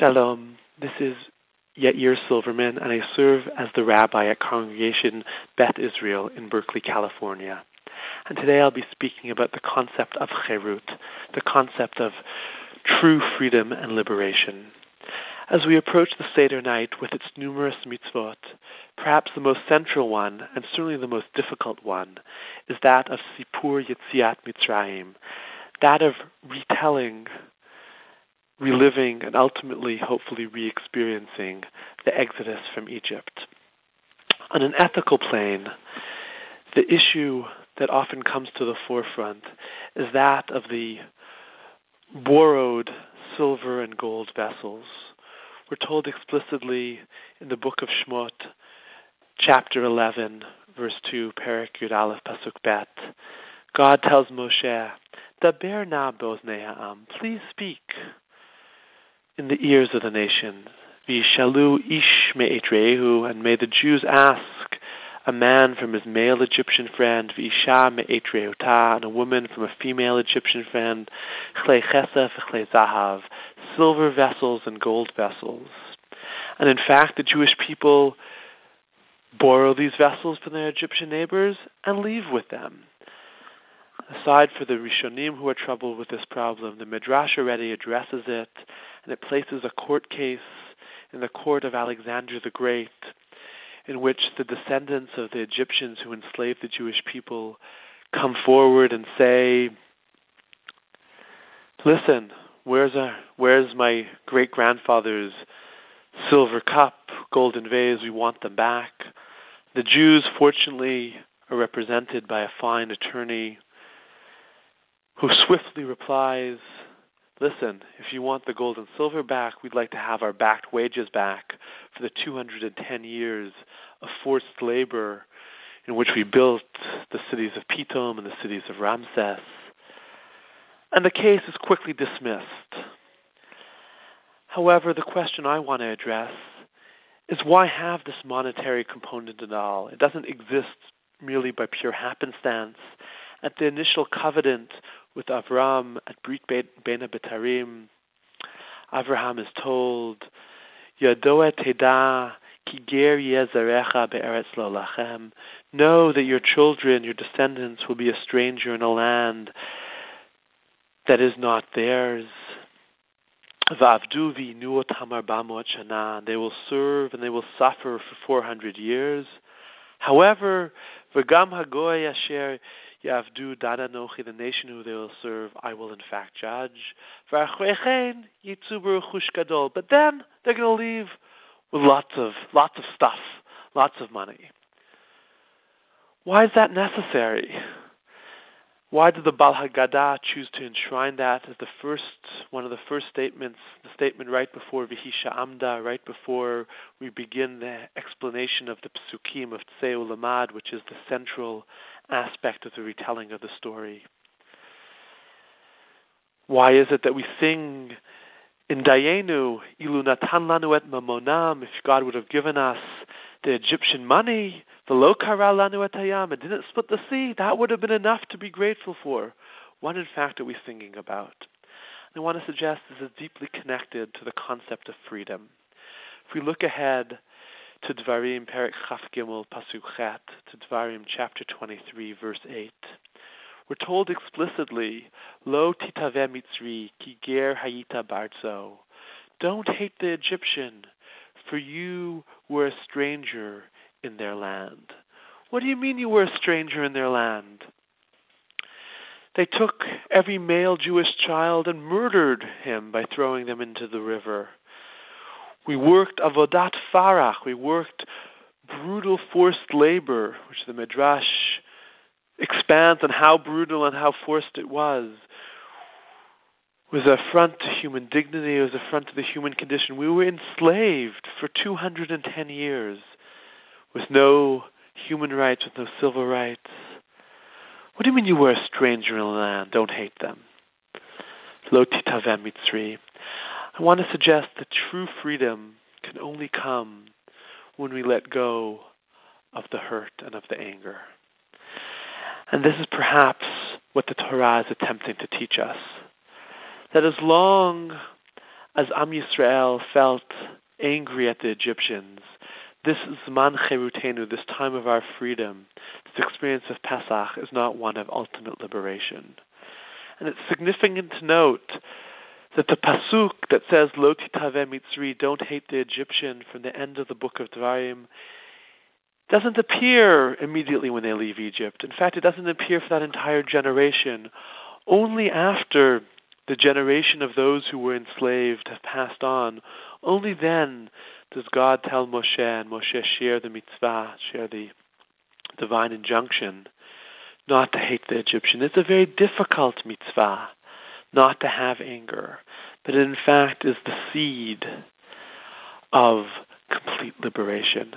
Shalom. This is Yair Silverman, and I serve as the rabbi at Congregation Beth Israel in Berkeley, California. And today I'll be speaking about the concept of cherut, the concept of true freedom and liberation. As we approach the Seder night with its numerous mitzvot, perhaps the most central one, and certainly the most difficult one, is that of Sipur Yetziat Mitzrayim, that of retelling reliving and ultimately, hopefully, re experiencing the exodus from Egypt. On an ethical plane, the issue that often comes to the forefront is that of the borrowed silver and gold vessels. We're told explicitly in the book of Shmot, chapter 11, verse 2, Perak Yud Aleph Pasuk Bet. God tells Moshe, Daber na ha'am, please speak in the ears of the nations. Vishalu ish me'etrehu, and may the Jews ask a man from his male Egyptian friend, Visha me'etreuta, and a woman from a female Egyptian friend, chle chesef chle zahav, silver vessels and gold vessels. And in fact, the Jewish people borrow these vessels from their Egyptian neighbors and leave with them. Aside for the Rishonim who are troubled with this problem, the Midrash already addresses it and it places a court case in the court of Alexander the Great, in which the descendants of the Egyptians who enslaved the Jewish people come forward and say, "Listen, where's our, where's my great grandfather's silver cup, golden vase? We want them back." The Jews, fortunately, are represented by a fine attorney who swiftly replies, listen, if you want the gold and silver back, we'd like to have our backed wages back for the 210 years of forced labor in which we built the cities of Pitom and the cities of Ramses. And the case is quickly dismissed. However, the question I want to address is why have this monetary component at all? It doesn't exist merely by pure happenstance. At the initial covenant with Avram at Brit Bein Betarim, Avraham is told, Yadoa Teda ki ger yezarecha be'eretz lo lachem. Know that your children, your descendants, will be a stranger in a land that is not theirs. Va'avdu v'inu arba'mot shana. They will serve and they will suffer for 400 years. However, v'gam hagoy asher Yavdu Dada Nochi, the nation who they will serve, I will in fact judge. But then they're going to leave with lots of lots of stuff, lots of money. Why is that necessary? Why did the Bal Haggadah choose to enshrine that as the first one of the first statements, the statement right before Vihisha Amda, right before we begin the explanation of the Psukim of Tseu Lamad, which is the central aspect of the retelling of the story. Why is it that we sing in Dayenu, Ilu Natan Lanu et Mamonam, if God would have given us the Egyptian money, the Lo Kara Lanu didn't split the sea, that would have been enough to be grateful for. What in fact are we singing about? I want to suggest this is deeply connected to the concept of freedom. If we look ahead to Dvarim Perik Chaf Gimel Pasuk Chet, to Dvarim chapter 23 verse 8. We're told explicitly, Lo titave mitzri ki ger hayita barzo. Don't hate the Egyptian, for you were a stranger in their land. What do you mean you were a stranger in their land? They took every male Jewish child and murdered him by throwing them into the river. We worked avodat farach. We worked brutal forced labor, which the Midrash expands on how brutal and how forced it was. Was an affront to human dignity. It was an affront to the human condition. We were enslaved for 210 years with no human rights, with no civil rights. What do you mean you were a stranger in the land? Don't hate them. Lo. I want to suggest that true freedom can only come when we let go of the hurt and of the anger. And this is perhaps what the Torah is attempting to teach us. That as long as Am Yisrael felt angry at the Egyptians, this Zman Cherutenu, this time of our freedom, this experience of Pesach, is not one of ultimate liberation. And it's significant to note that the pasuk that says "Lo titave mitzri," don't hate the Egyptian, from the end of the book of Devarim, doesn't appear immediately when they leave Egypt. In fact, it doesn't appear for that entire generation. Only after the generation of those who were enslaved have passed on, only then does God tell Moshe and Moshe share the mitzvah, share the divine injunction not to hate the Egyptian. It's a very difficult mitzvah not to have anger, but it in fact is the seed of complete liberation.